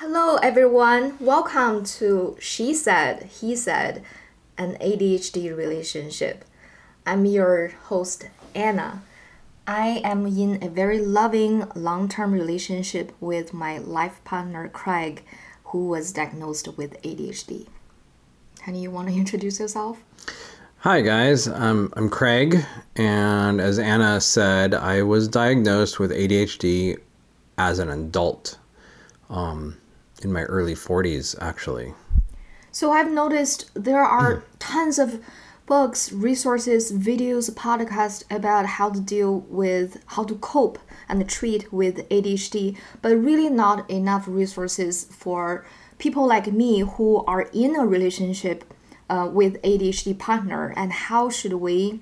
Hello, everyone. Welcome to She Said, He Said, an ADHD relationship. I'm your host, Anna. I am in a very loving long term relationship with my life partner, Craig, who was diagnosed with ADHD. Honey, you want to introduce yourself? Hi, guys. I'm, I'm Craig, and as Anna said, I was diagnosed with ADHD as an adult. Um, in my early 40s, actually. So I've noticed there are tons of books, resources, videos, podcasts about how to deal with, how to cope and treat with ADHD, but really not enough resources for people like me who are in a relationship uh, with ADHD partner and how should we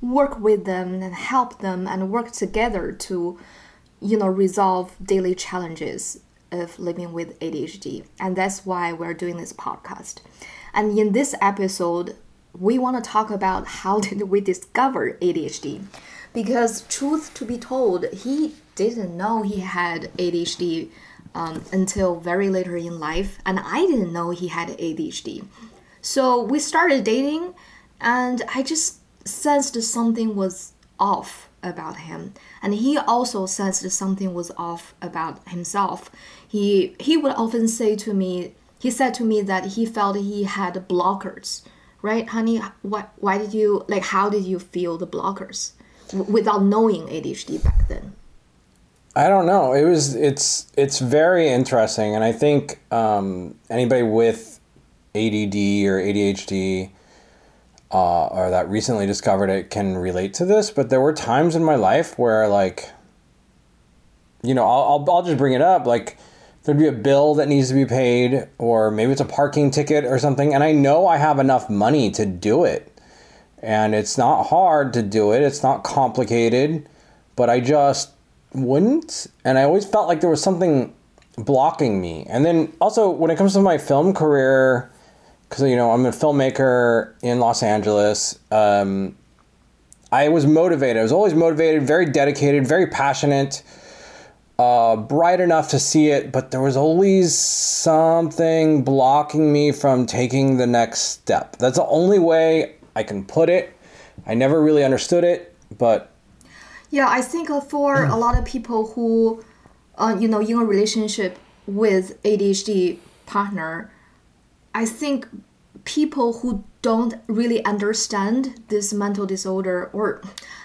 work with them and help them and work together to you know resolve daily challenges of living with ADHD. And that's why we're doing this podcast. And in this episode, we want to talk about how did we discover ADHD? Because truth to be told, he didn't know he had ADHD um, until very later in life, and I didn't know he had ADHD. So we started dating, and I just sensed something was off about him. And he also sensed something was off about himself. He he would often say to me he said to me that he felt he had blockers right honey? What why did you like how did you feel the blockers? Without knowing adhd back then. I don't know. It was it's it's very interesting. And i think um, anybody with add or adhd uh, or that recently discovered it can relate to this, but there were times in my life where, like, you know, I'll, I'll, I'll just bring it up. Like, there'd be a bill that needs to be paid, or maybe it's a parking ticket or something, and I know I have enough money to do it. And it's not hard to do it, it's not complicated, but I just wouldn't. And I always felt like there was something blocking me. And then also, when it comes to my film career, because you know I'm a filmmaker in Los Angeles. Um, I was motivated. I was always motivated, very dedicated, very passionate, uh, bright enough to see it, but there was always something blocking me from taking the next step. That's the only way I can put it. I never really understood it, but yeah, I think for a lot of people who, uh, you know, in a relationship with ADHD partner I think people who don't really understand this mental disorder, or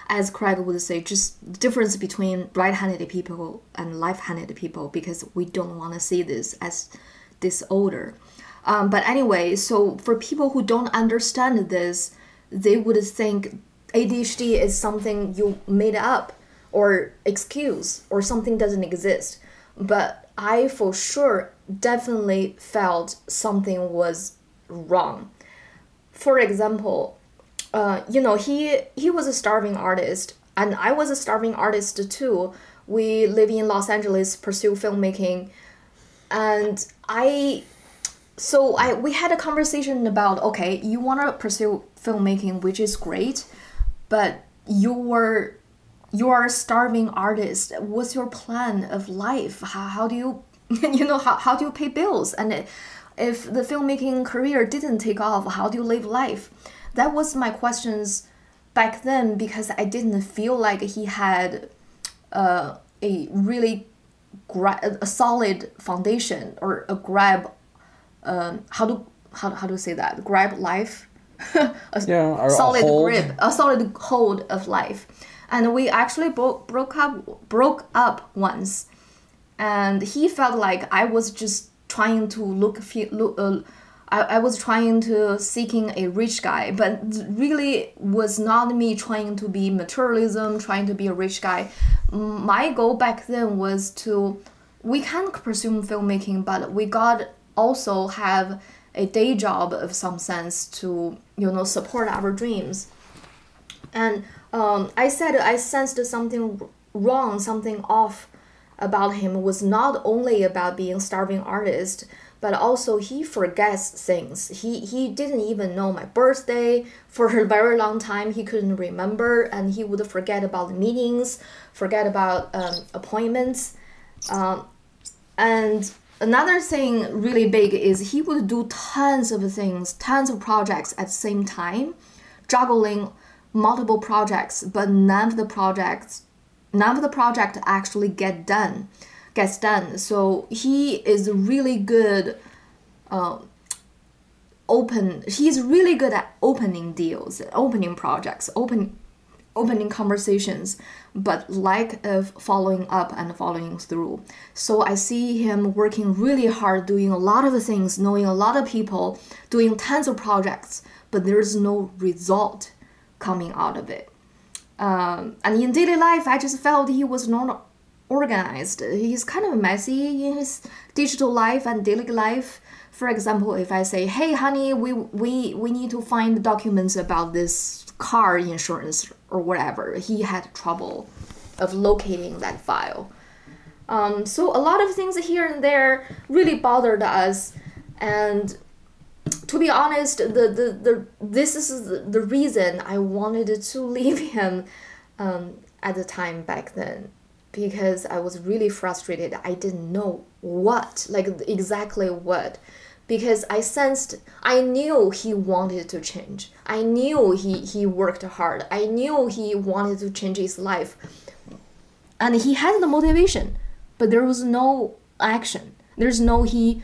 as Craig would say, just the difference between right-handed people and left-handed people, because we don't want to see this as disorder. Um, but anyway, so for people who don't understand this, they would think ADHD is something you made up or excuse or something doesn't exist. But I for sure definitely felt something was wrong. For example, uh, you know, he he was a starving artist, and I was a starving artist too. We live in Los Angeles, pursue filmmaking, and I. So I we had a conversation about okay, you want to pursue filmmaking, which is great, but you were you are a starving artist. What's your plan of life? How, how do you you know how, how do you pay bills? And if the filmmaking career didn't take off how do you live life? That was my questions back then because i didn't feel like he had uh, a really gra- a solid foundation or a grab um, how do how, how do you say that? Grab life? A yeah, solid grip a solid hold of life and we actually bro- broke up broke up once and he felt like I was just trying to look look. Uh, I, I was trying to seeking a rich guy, but really was not me trying to be materialism, trying to be a rich guy. My goal back then was to we can pursue filmmaking, but we got also have a day job of some sense to you know support our dreams. And um, I said I sensed something wrong, something off about him was not only about being a starving artist, but also he forgets things. He he didn't even know my birthday for a very long time. He couldn't remember, and he would forget about meetings, forget about um, appointments, um, and another thing really big is he would do tons of things, tons of projects at the same time, juggling multiple projects, but none of the projects, none of the project actually get done, gets done. So he is really good. Uh, open. He's really good at opening deals, opening projects, opening opening conversations, but lack of following up and following through. So I see him working really hard, doing a lot of things, knowing a lot of people, doing tons of projects, but there's no result coming out of it. Um, and in daily life, I just felt he was not organized. He's kind of messy in his digital life and daily life. For example, if I say, "Hey, honey, we we we need to find documents about this car insurance or whatever," he had trouble of locating that file. Um, so a lot of things here and there really bothered us, and to be honest, the, the, the this is the, the reason I wanted to leave him um, at the time back then because I was really frustrated. I didn't know what, like exactly what, because I sensed, I knew he wanted to change. I knew he, he worked hard. I knew he wanted to change his life. And he had the motivation, but there was no action. There's no he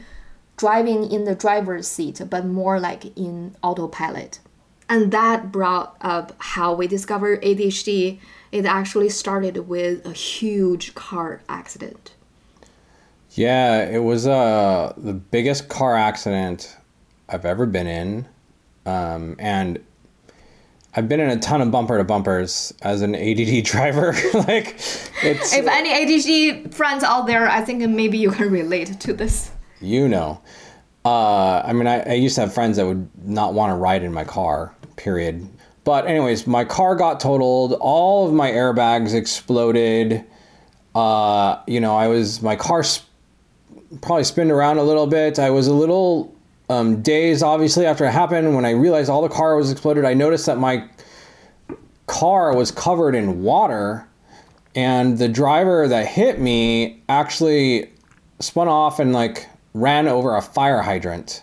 driving in the driver's seat, but more like in autopilot. And that brought up how we discovered ADHD. It actually started with a huge car accident. Yeah, it was uh, the biggest car accident I've ever been in. Um, and I've been in a ton of bumper to bumpers as an ADD driver. like, it's. If any ADHD friends out there, I think maybe you can relate to this you know. Uh, I mean, I, I used to have friends that would not want to ride in my car, period. But, anyways, my car got totaled. All of my airbags exploded. Uh, you know, I was, my car sp- probably spinned around a little bit. I was a little um, dazed, obviously, after it happened. When I realized all the car was exploded, I noticed that my car was covered in water. And the driver that hit me actually spun off and, like, ran over a fire hydrant.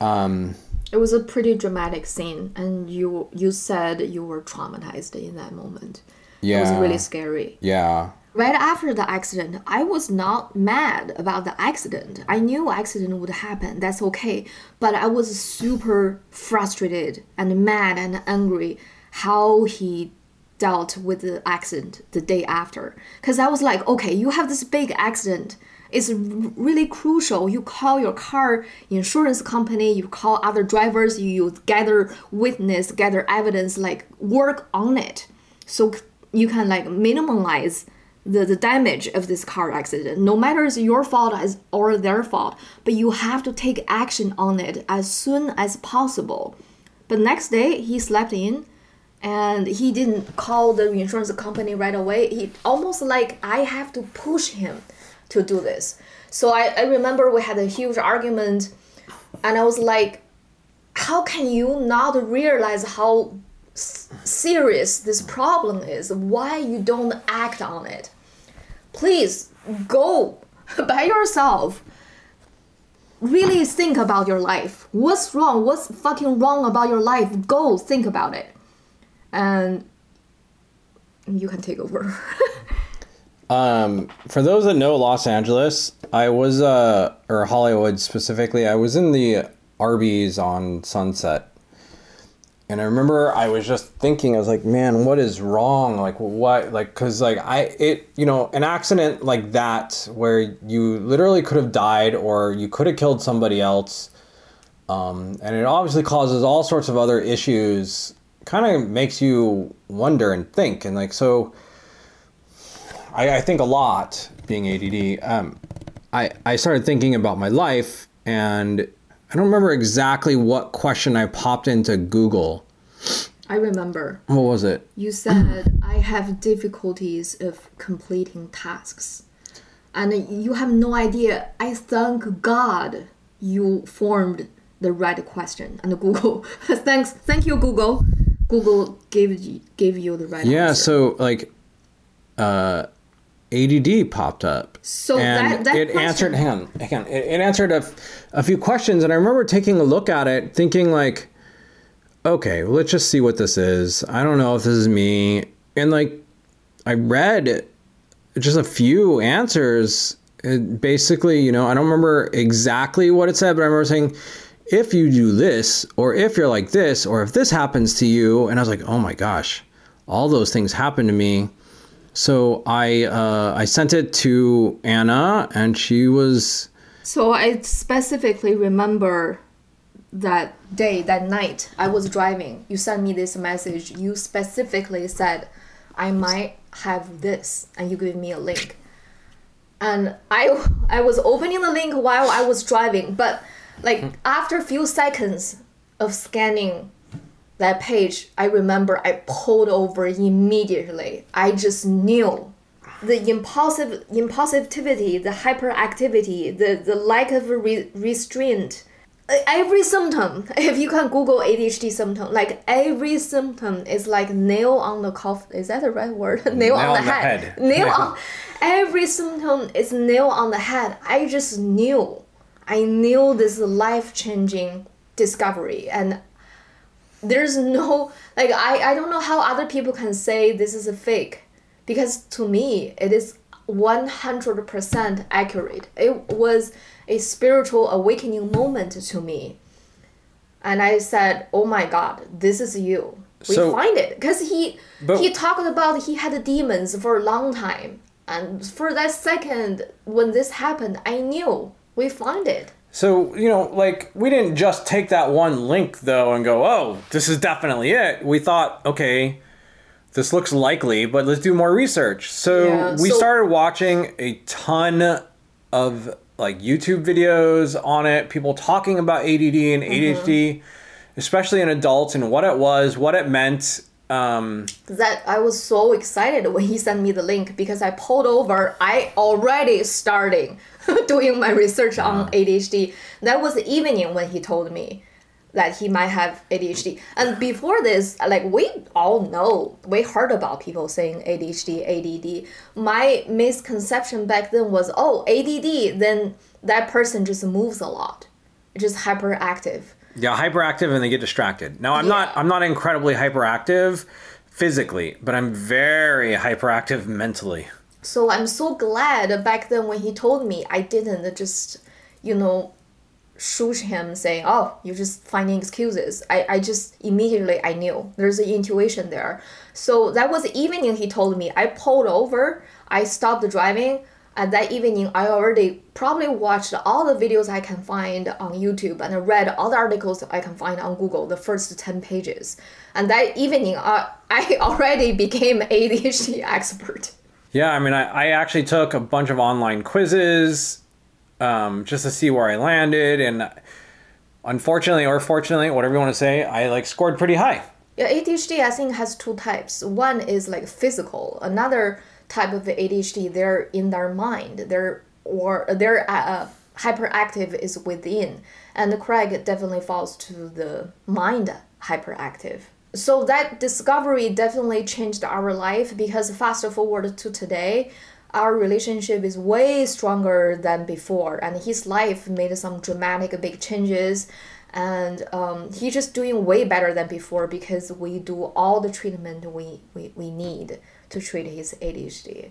Um, it was a pretty dramatic scene, and you you said you were traumatized in that moment. Yeah, it was really scary. Yeah. Right after the accident, I was not mad about the accident. I knew accident would happen. That's okay. But I was super frustrated and mad and angry how he dealt with the accident the day after. Because I was like, okay, you have this big accident it's really crucial. You call your car insurance company, you call other drivers, you gather witness, gather evidence, like work on it, so you can like minimize the, the damage of this car accident. No matter it's your fault or their fault, but you have to take action on it as soon as possible. But next day he slept in and he didn't call the insurance company right away. He almost like I have to push him to do this. So I, I remember we had a huge argument, and I was like, how can you not realize how serious this problem is? Why you don't act on it? Please go by yourself. Really think about your life. What's wrong? What's fucking wrong about your life? Go think about it. And you can take over. Um, for those that know Los Angeles, I was uh, or Hollywood specifically. I was in the Arby's on Sunset, and I remember I was just thinking, I was like, man, what is wrong? Like, what? Like, cause like I it you know an accident like that where you literally could have died or you could have killed somebody else, um, and it obviously causes all sorts of other issues. Kind of makes you wonder and think, and like so I, I think a lot being ADD. Um, I, I started thinking about my life and I don't remember exactly what question I popped into Google. I remember. What was it? You said, I have difficulties of completing tasks. And you have no idea. I thank God you formed the right question. And Google, thanks, thank you, Google. Google gave you, gave you the right yeah, answer. so like, uh, ADD popped up. So and that- that it question- answered. Hang on. It, it answered a, f- a few questions, and I remember taking a look at it, thinking like, okay, well, let's just see what this is. I don't know if this is me, and like, I read just a few answers. It basically, you know, I don't remember exactly what it said, but I remember saying, if you do this, or if you're like this, or if this happens to you, and I was like, oh my gosh, all those things happen to me. So I uh, I sent it to Anna, and she was So I specifically remember that day, that night, I was driving. You sent me this message. You specifically said, I might have this, and you gave me a link. And I, I was opening the link while I was driving, but like after a few seconds of scanning that page, I remember I pulled over immediately. I just knew the impulsive impulsivity, the hyperactivity, the, the lack of re- restraint. Every symptom, if you can Google ADHD symptom, like every symptom is like nail on the coffin. Is that the right word? nail, on, the, head. Nail on. Every symptom is nail on the head. I just knew. I knew this life changing discovery, and there's no like I, I don't know how other people can say this is a fake. Because to me it is 100% accurate. It was a spiritual awakening moment to me. And i said oh my god this is you. We So- find it. Because he But- he talked about he had demons for a long time. And for that second when this happened i knew. We find it so you know like we didn't just take that one link though and go oh this is definitely it. We thought okay this looks likely, but let's do more research. So Yeah, we so- started watching a ton of like YouTube videos on it, people talking about ADD and ADHD, especially in adults and what it was, what it meant. Um, that I was so excited when he sent me the link because I pulled over. I already starting doing my research on uh-huh. ADHD. That was the evening when he told me that he might have ADHD. And before this, like we all know, we heard about people saying ADHD, ADD. My misconception back then was, oh, ADD, then that person just moves a lot, just hyperactive. Yeah, hyperactive and they get distracted. Now I'm not I'm not incredibly hyperactive physically, but I'm very hyperactive mentally. So I'm so glad back then when he told me, I didn't just, you know, shush him saying, "Oh, you're just finding excuses." I, I just immediately I knew there's an intuition there. So that was the evening he told me. I pulled over. I stopped driving. And that evening, I already probably watched all the videos I can find on YouTube and I read all the articles I can find on Google, the first 10 pages. And that evening, uh, I already became ADHD expert. Yeah, I mean, I, I actually took a bunch of online quizzes um, just to see where I landed, and unfortunately or fortunately, whatever you want to say, I like scored pretty high. Yeah, ADHD I think has two types. One is like physical. Another type of ADHD, they're in their mind. They're or their uh, hyperactive is within, and Craig definitely falls to the mind hyperactive. So that discovery definitely changed our life because fast forward to today, our relationship is way stronger than before, and his life made some dramatic big changes and um, he's just doing way better than before because we do all the treatment we, we, we need to treat his ADHD.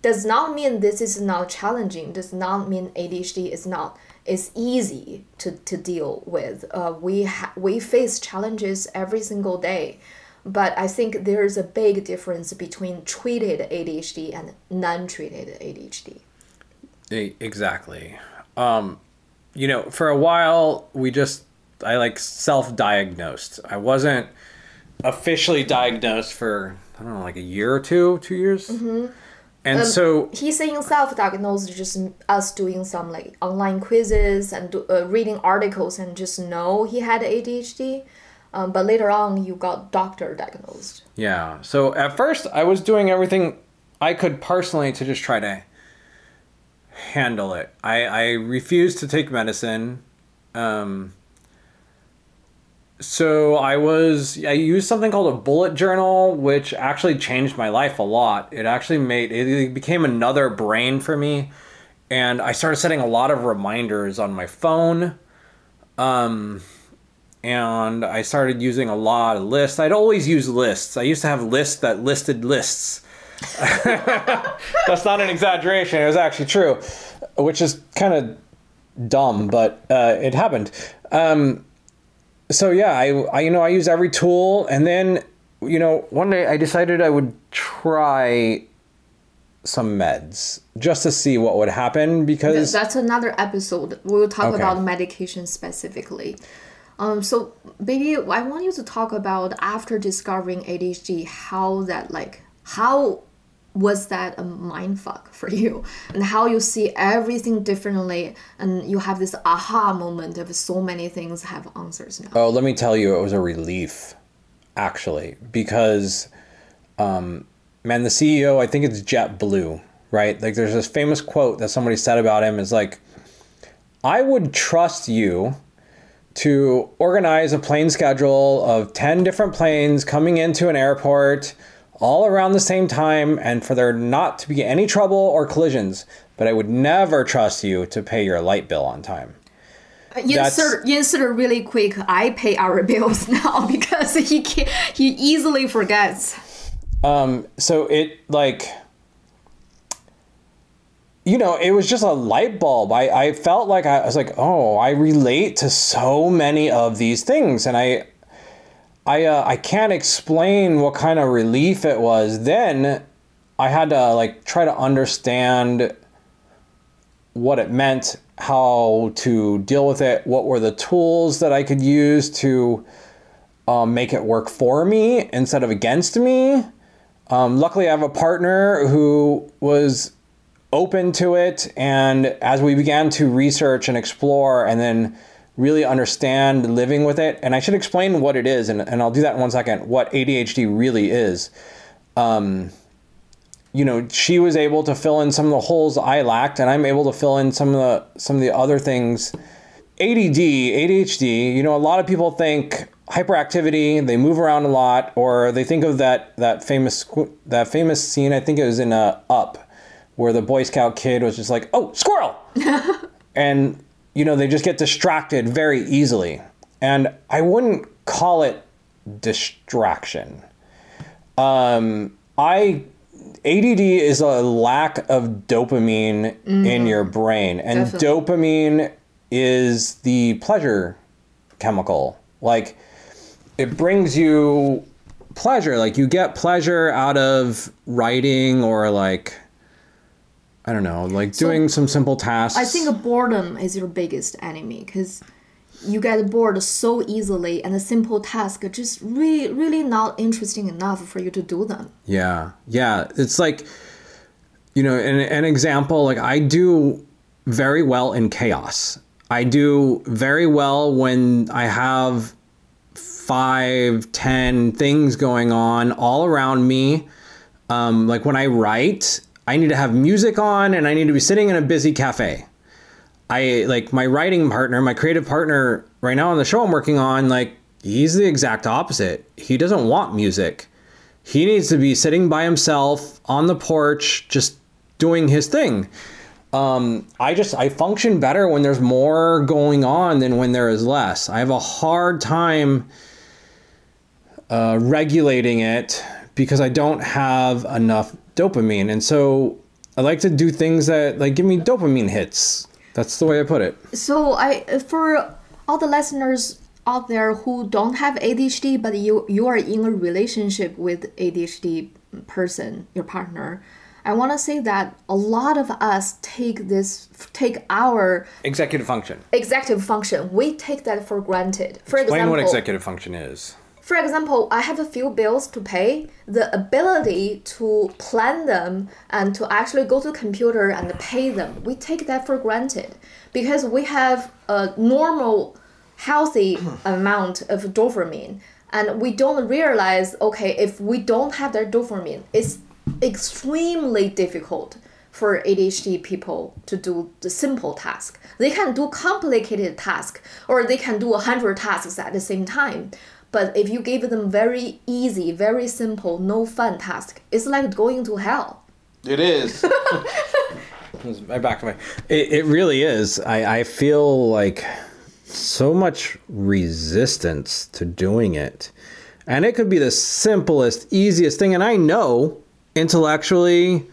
Does not mean this is not challenging. Does not mean ADHD is not is easy to, to deal with. Uh, we ha- we face challenges every single day, but I think there is a big difference between treated ADHD and non-treated ADHD. E- Exactly. Um, you know, for a while, we just, I like self diagnosed. I wasn't officially diagnosed for, I don't know, like a year or two, two years. Mm-hmm. And so, he's saying self-diagnosed just us doing some like online quizzes and do, uh, reading articles and just know he had ADHD. Um, but later on, you got doctor diagnosed. yeah. So at first, I was doing everything I could personally to just try to handle it. I, I refused to take medicine. Um, So I was I used something called a bullet journal, which actually changed my life a lot. It actually made it became another brain for me, and I started setting a lot of reminders on my phone. Um, and I started using a lot of lists. I'd always use lists. I used to have lists that listed lists. That's not an exaggeration. It was actually true, which is kind of dumb, but uh, it happened. Um, so yeah, I, I you know I use every tool, and then you know one day I decided I would try some meds just to see what would happen because That's another episode. We will talk Okay. about medication specifically. Um, so, maybe I want you to talk about after discovering ADHD, how that like how was that a mind fuck for you, and how you see everything differently, and you have this aha moment of so many things have answers now. Oh, let me tell you, it was a relief, actually, because, um, man, the CEO, I think it's JetBlue, right? Like, there's this famous quote that somebody said about him is like, I would trust you to organize a plane schedule of 10 different planes coming into an airport all around the same time and for there not to be any trouble or collisions, but I would never trust you to pay your light bill on time. Insert, insert really quick. I pay our bills now because he can, he easily forgets. Um, so it like you know, it was just a light bulb. I, I felt like I, I was like, oh, I relate to so many of these things, and I I uh, I can't explain what kind of relief it was. Then I had to like try to understand what it meant, how to deal with it, what were the tools that I could use to um, make it work for me instead of against me. Um, luckily, I have a partner who was open to it, and as we began to research and explore, and then really understand living with it, and I should explain what it is, and, and I'll do that in one second. What ADHD really is. Um, you know, she was able to fill in some of the holes I lacked, and I'm able to fill in some of the some of the other things. ADD, ADHD. You know, a lot of people think hyperactivity. They move around a lot, or they think of that that famous that famous scene. I think it was in uh, Up, where the Boy Scout kid was just like, "Oh, squirrel," and you know they just get distracted very easily. And I wouldn't call it distraction. Um, I ADD is a lack of dopamine in your brain, and Definitely. dopamine is the pleasure chemical. Like it brings you pleasure. Like you get pleasure out of writing or like I don't know, like doing some simple tasks. I think boredom is your biggest enemy because you get bored so easily, and a simple task just really, really not interesting enough for you to do them. Yeah, yeah. It's like, you know, an, an example, like I do very well in chaos. I do very well when I have five, ten things going on all around me. Um, like when I write, I need to have music on and I need to be sitting in a busy cafe. I like my writing partner, my creative partner right now on the show I'm working on, like he's the exact opposite. He doesn't want music. He needs to be sitting by himself on the porch just doing his thing. Um, I just I function better when there's more going on than when there is less. I have a hard time uh, regulating it because I don't have enough dopamine, and so I like to do things that like give me dopamine hits. That's the way I put it. So I, for all the listeners out there who don't have ADHD, but you you are in a relationship with ADHD person, your partner. I want to say that a lot of us take this, take our Executive function. executive function, we take that for granted. For Explain example, what executive function is. For example, I have a few bills to pay. The ability to plan them and to actually go to the computer and pay them, we take that for granted because we have a normal, healthy amount of dopamine, and we don't realize okay if we don't have that dopamine, it's extremely difficult for ADHD people to do the simple task. They can do complicated task or they can do a hundred tasks at the same time. But if you give them very easy, very simple, no fun task, it's like going to hell. It is. right back to my. It, it really is. I, I feel like so much resistance to doing it. And it could be the simplest, easiest thing. And I know intellectually,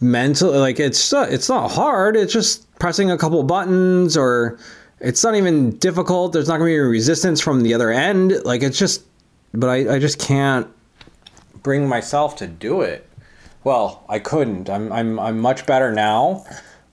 mentally, like it's it's not hard. It's just pressing a couple buttons, or it's not even difficult. There's not going to be resistance from the other end. Like it's just, but I, I just can't bring myself to do it. Well, I couldn't. I'm I'm I'm much better now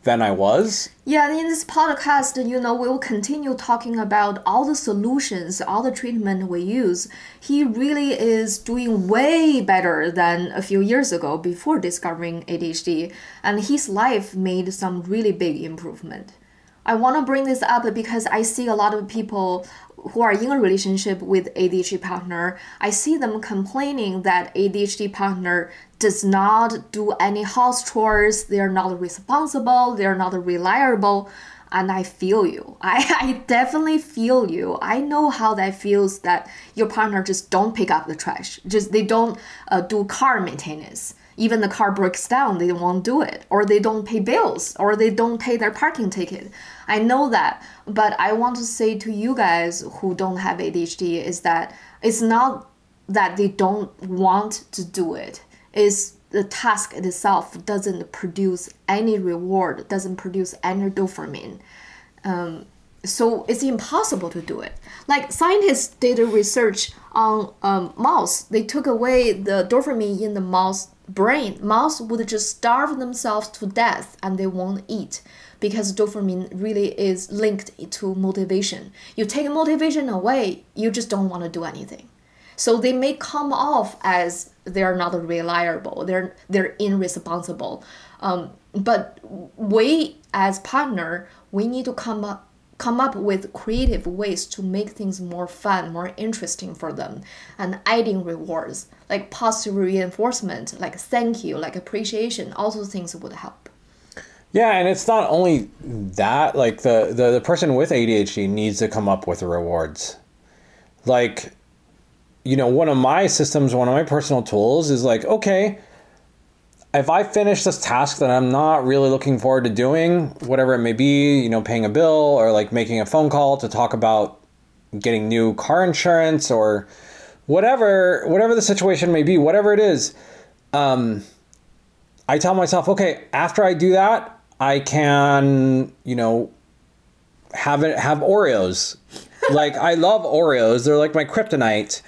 than I was. Yeah, in this podcast, you know, we will continue talking about all the solutions, all the treatment we use. He really is doing way better than a few years ago before discovering ADHD, and his life made some really big improvement. I want to bring this up because I see a lot of people who are in a relationship with ADHD partner. I see them complaining that ADHD partner does not do any house chores, they're not responsible, they're not reliable. And I feel you. I, I definitely feel you. I know how that feels that your partner just don't pick up the trash. Just they don't uh, do car maintenance even the car breaks down, they won't do it, or they don't pay bills, or they don't pay their parking ticket. I know that, but I want to say to you guys who don't have ADHD is that it's not that they don't want to do it. It's the task itself doesn't produce any reward, doesn't produce any dopamine. Um, so it's impossible to do it. Like scientists did a research on um, mouse. They took away the dopamine in the mouse brain. Mouse would just starve themselves to death and they won't eat because dopamine really is linked to motivation. You take motivation away, you just don't want to do anything. So they may come off as they're not reliable, they're they're irresponsible. Um, but we as partner, we need to come up come up with creative ways to make things more fun, more interesting for them, and adding rewards like positive reinforcement, like thank you, like appreciation. All those things would help. Yeah, and it's not only that. Like the the, the person with ADHD needs to come up with rewards. Like, you know, one of my systems, one of my personal tools is like, okay if I finish this task that I'm not really looking forward to doing, whatever it may be, you know, paying a bill or like making a phone call to talk about getting new car insurance or whatever, whatever the situation may be, whatever it is, um, I tell myself, okay, after I do that, I can, you know, have it have Oreos. like I love Oreos; they're like my kryptonite.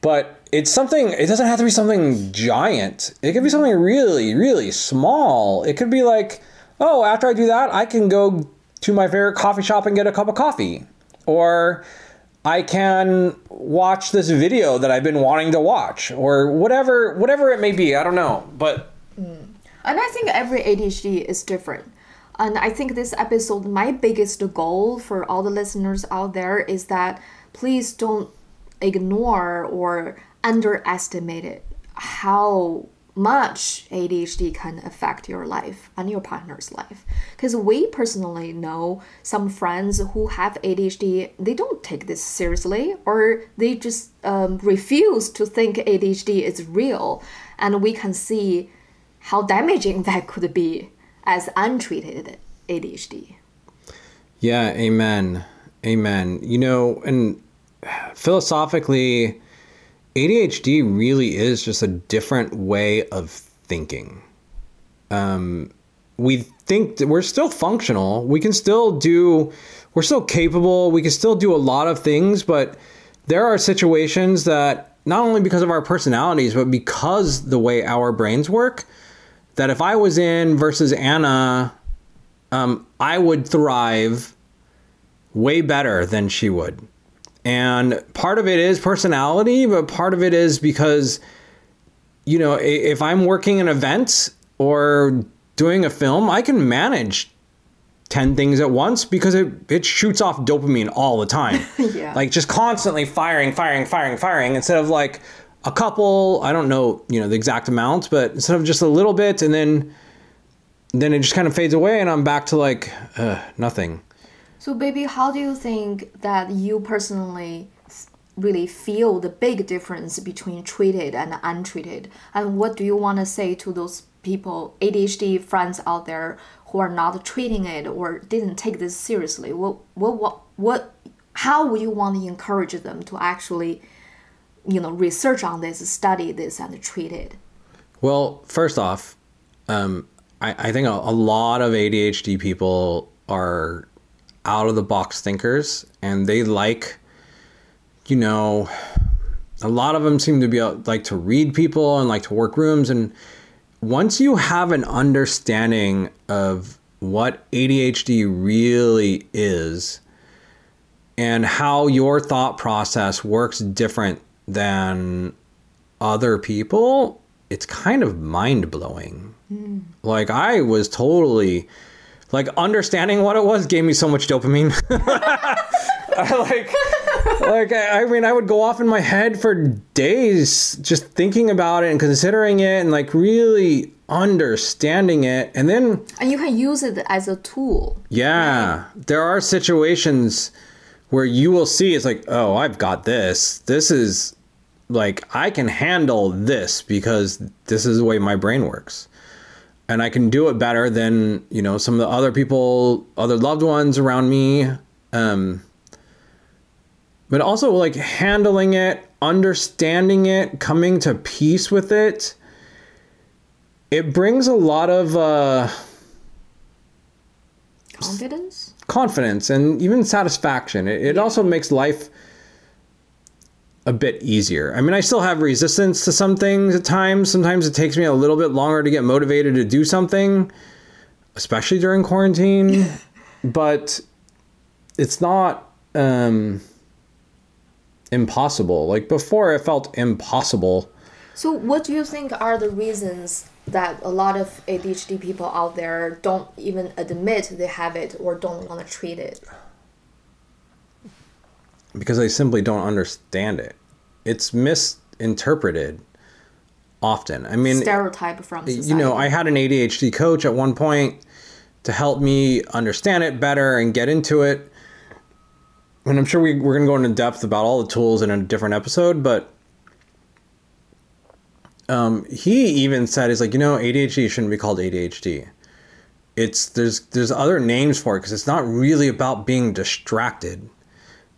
But it's something it doesn't have to be something giant. It could be something really really small. It could be like oh after i do that i can go to my favorite coffee shop and get a cup of coffee. Or i can watch this video that i've been wanting to watch. Or whatever whatever it may be. I don't know. But mm. And i think every adhd is different and i think this episode my biggest goal for all the listeners out there is that please don't ignore or underestimated how much ADHD can affect your life and your partner's life. Because we personally know some friends who have ADHD, they don't take this seriously or they just um, refuse to think ADHD is real. And we can see how damaging that could be as untreated ADHD. Yeah, amen. Amen. You know, and philosophically, ADHD really is just a different way of thinking. Um, we think we're still functional. We can still do, we're still capable. We can still do a lot of things, but there are situations that not only because of our personalities, but because the way our brains work, that if I was in versus Anna, um, I would thrive way better than she would. And part of it is personality, but part of it is because, you know, if I'm working an event or doing a film, I can manage 10 things at once because it, it shoots off dopamine all the time. yeah. Like just constantly firing, firing, firing, firing instead of like a couple, I don't know, you know, the exact amount, but instead of just a little bit and then then it just kind of fades away and i'm back to like uh, nothing So, baby, how do you think that you personally really feel the big difference between treated and untreated? And what do you want to say to those people, ADHD friends out there who are not treating it or didn't take this seriously? What, what, what, what how would you want to encourage them to actually, you know, research on this, study this, and treat it? Well, first off, um, I, I think a, a lot of ADHD people are out of the box thinkers and they like, you know, a lot of them seem to be uh, like to read people and like to work rooms. And once you have an understanding of what ADHD really is and how your thought process works different than other people, it's kind of mind blowing. Hmm. Like I was totally like understanding what it was gave me so much dopamine. I like like I, I mean I would go off in my head for days just thinking about it and considering it and like really understanding it and then And you can use it as a tool. yeah, there are situations where you will see it's like, oh, I've got this. This is like I can handle this because this is the way my brain works. And I can do it better than, you know, some of the other people, other loved ones around me. Um but also like handling it, understanding it, coming to peace with it. It brings a lot of uh Confidence? Confidence and even satisfaction. It, it also makes life a bit easier. I mean, I still have resistance to some things at times. Sometimes it takes me a little bit longer to get motivated to do something, especially during quarantine. but it's not um, impossible. Like before, it felt impossible. So, what do you think are the reasons that a lot of ADHD people out there don't even admit they have it or don't want to treat it? because they simply don't understand it. It's misinterpreted often. I mean, Stereotype from society. you know, I had an ADHD coach at one point to help me understand it better and get into it. And I'm sure we, we're going to go into depth about all the tools in a different episode, but um, he even said, he's like, you know, ADHD shouldn't be called ADHD. It's there's there's other names for it because it's not really about being distracted.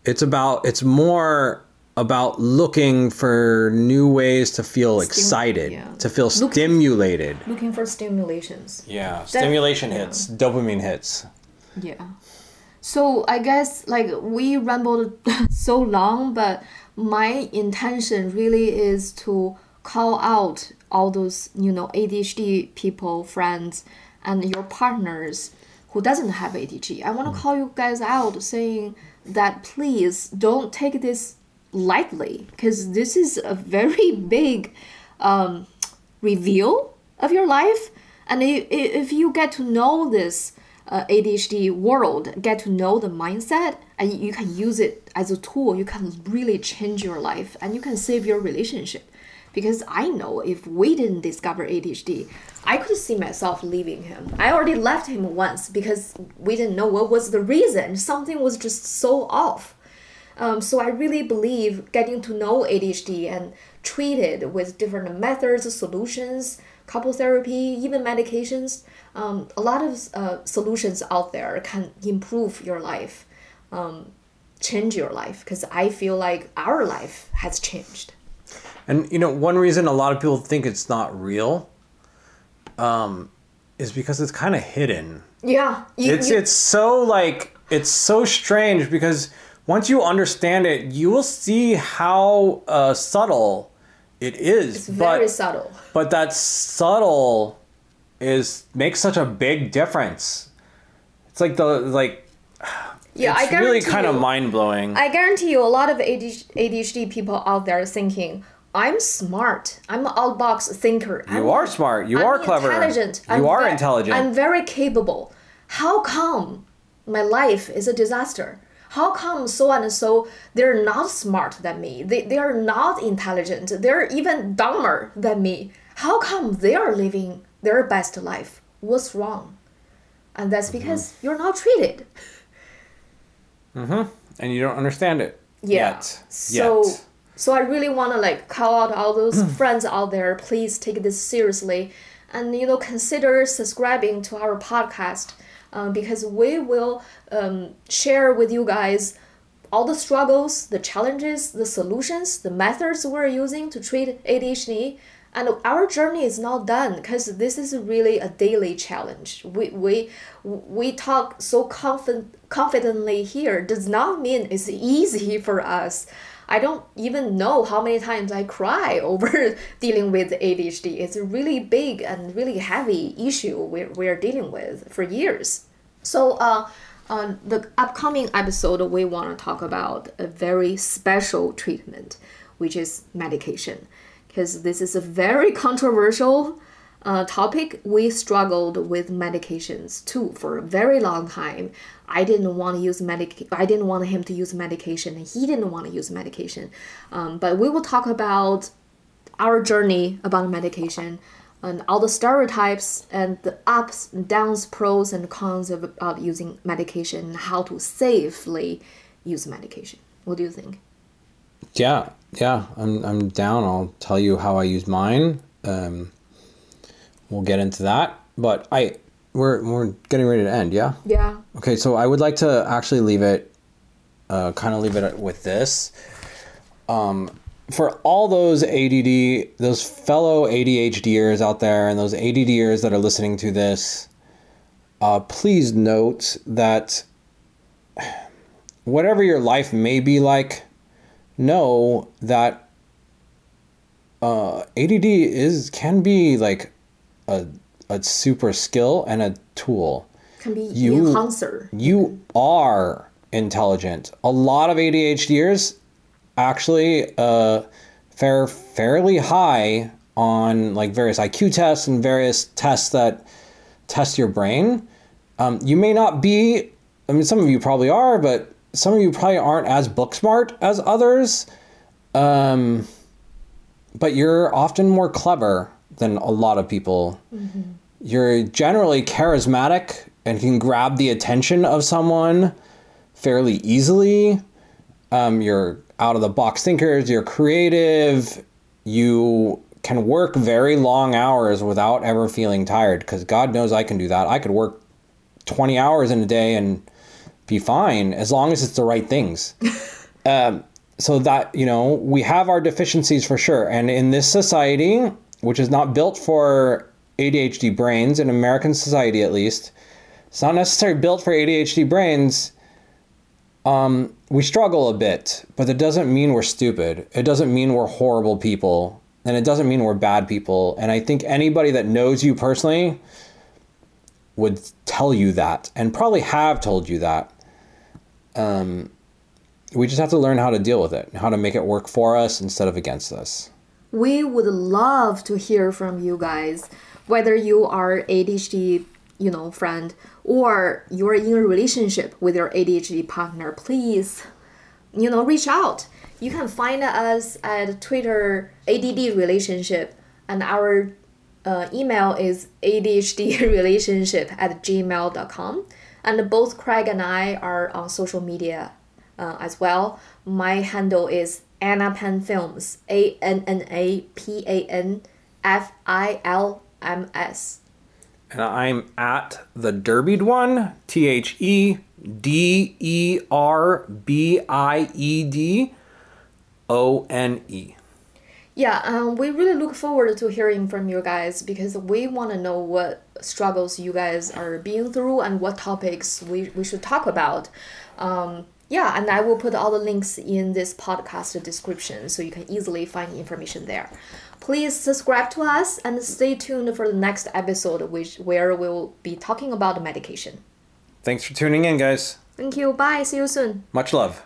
It's about it's more about looking for new ways to feel excited, yeah. to feel Look- stimulated. looking for stimulations. Yeah, stimulation hits, dopamine hits. Yeah. So I guess like we rambled so long, but my intention really is to call out all those you know ADHD people, friends, and your partners who doesn't have ADHD. I want to call you guys out, saying that please don't take this lightly, because this is a very big um, reveal of your life. And if you get to know this uh, ADHD world, get to know the mindset, and you can use it as a tool, you can really change your life and you can save your relationship. Because I know if we didn't discover ADHD, I could see myself leaving him. I already left him once because we didn't know what was the reason. Something was just so off. Um, so I really believe getting to know ADHD and treat it with different methods, solutions, couple therapy, even medications. Um, a lot of uh, solutions out there can improve your life, um, change your life. Because I feel like our life has changed. And you know, one reason a lot of people think it's not real, um, is because it's kind of hidden. Yeah, you, It's you- it's so like it's so strange because once you understand it, you will see how uh, subtle it is. it's very but subtle. but that subtle is makes such a big difference. It's like the like Yeah, it's I really guarantee kind of mind blowing. I guarantee you, a lot of ADHD people out there are thinking, "I'm smart. I'm an out-box thinker. I'm You are smart. You I'm are clever. Intelligent. You I'm are ve- intelligent. I'm very capable. How come my life is a disaster? How come so and so they're not smart than me? They, they are not intelligent. They're even dumber than me. How come they are living their best life what's wrong, and that's mm-hmm. because you're not treated. Mm-hmm. and you don't understand it Yeah. yet. So Yet. So I really want to like call out all those friends out there. Please take this seriously, and you know consider subscribing to our podcast, um, because we will um, share with you guys all the struggles, the challenges, the solutions, the methods we're using to treat ADHD. And our journey is not done because this is really a daily challenge. We we we talk so confident confidently here does not mean it's easy for us. I don't even know how many times I cry over dealing with ADHD. It's a really big and really heavy issue we're, we're dealing with for years. So, uh, on the upcoming episode, we want to talk about a very special treatment, which is medication. Because this is a very controversial uh, topic. We struggled with medications too for a very long time. I didn't want to use medic. I didn't want him to use medication, and he didn't want to use medication. Um, but we will talk about our journey about medication and all the stereotypes and the ups and downs, pros and cons of about using medication, and how to safely use medication. What do you think? Yeah, yeah, I'm I'm down. I'll tell you how I use mine. Um, we'll get into that, but I we're we're getting ready to end. Yeah. Yeah. Okay, so I would like to actually leave it, uh, kind of leave it with this. Um, for all those ADD, those fellow ADHDers out there, and those ADDers that are listening to this, uh, please note that whatever your life may be like, know that uh, ADD is can be like a a super skill and a tool Can be You- enhancer. you are intelligent. A lot of ADHDers actually uh, fare fairly high on like various IQ tests and various tests that test your brain. Um, you may not be. I mean, some of you probably are, but some of you probably aren't as book smart as others. Um, but you're often more clever than a lot of people you're generally charismatic and can grab the attention of someone fairly easily. Um, you're out of the box thinkers, you're creative, you can work very long hours without ever feeling tired because God knows I can do that. I could work 20 hours in a day and be fine as long as it's the right things. um, so that, you know, we have our deficiencies for sure. And in this society, which is not built for ADHD brains, in American society at least, it's not necessarily built for ADHD brains. Um, we struggle a bit, but that doesn't mean we're stupid. It doesn't mean we're horrible people, and it doesn't mean we're bad people. And I think anybody that knows you personally would tell you that, and probably have told you that. Um, we just have to learn how to deal with it, how to make it work for us instead of against us. We would love to hear from you guys, whether you are ADHD, you know, friend, or you're in a relationship with your ADHD partner. Please, you know, reach out. You can find us at Twitter ADD relationship, and our uh, email is adhdrelationship at gmail.com. And both Craig and I are on social media uh, as well. My handle is Anna Pan Films, A N N A P A N F I L M S. And I'm at the derbied one, T H E D E R B I E D O N E. Yeah, um, we really look forward to hearing from you guys because we want to know what struggles you guys are being through and what topics we, we should talk about. Um, yeah, and I will put all the links in this podcast description so you can easily find information there. Please subscribe to us and stay tuned for the next episode, which where we'll be talking about medication. Thanks for tuning in, guys. Thank you. Bye. See you soon. Much love.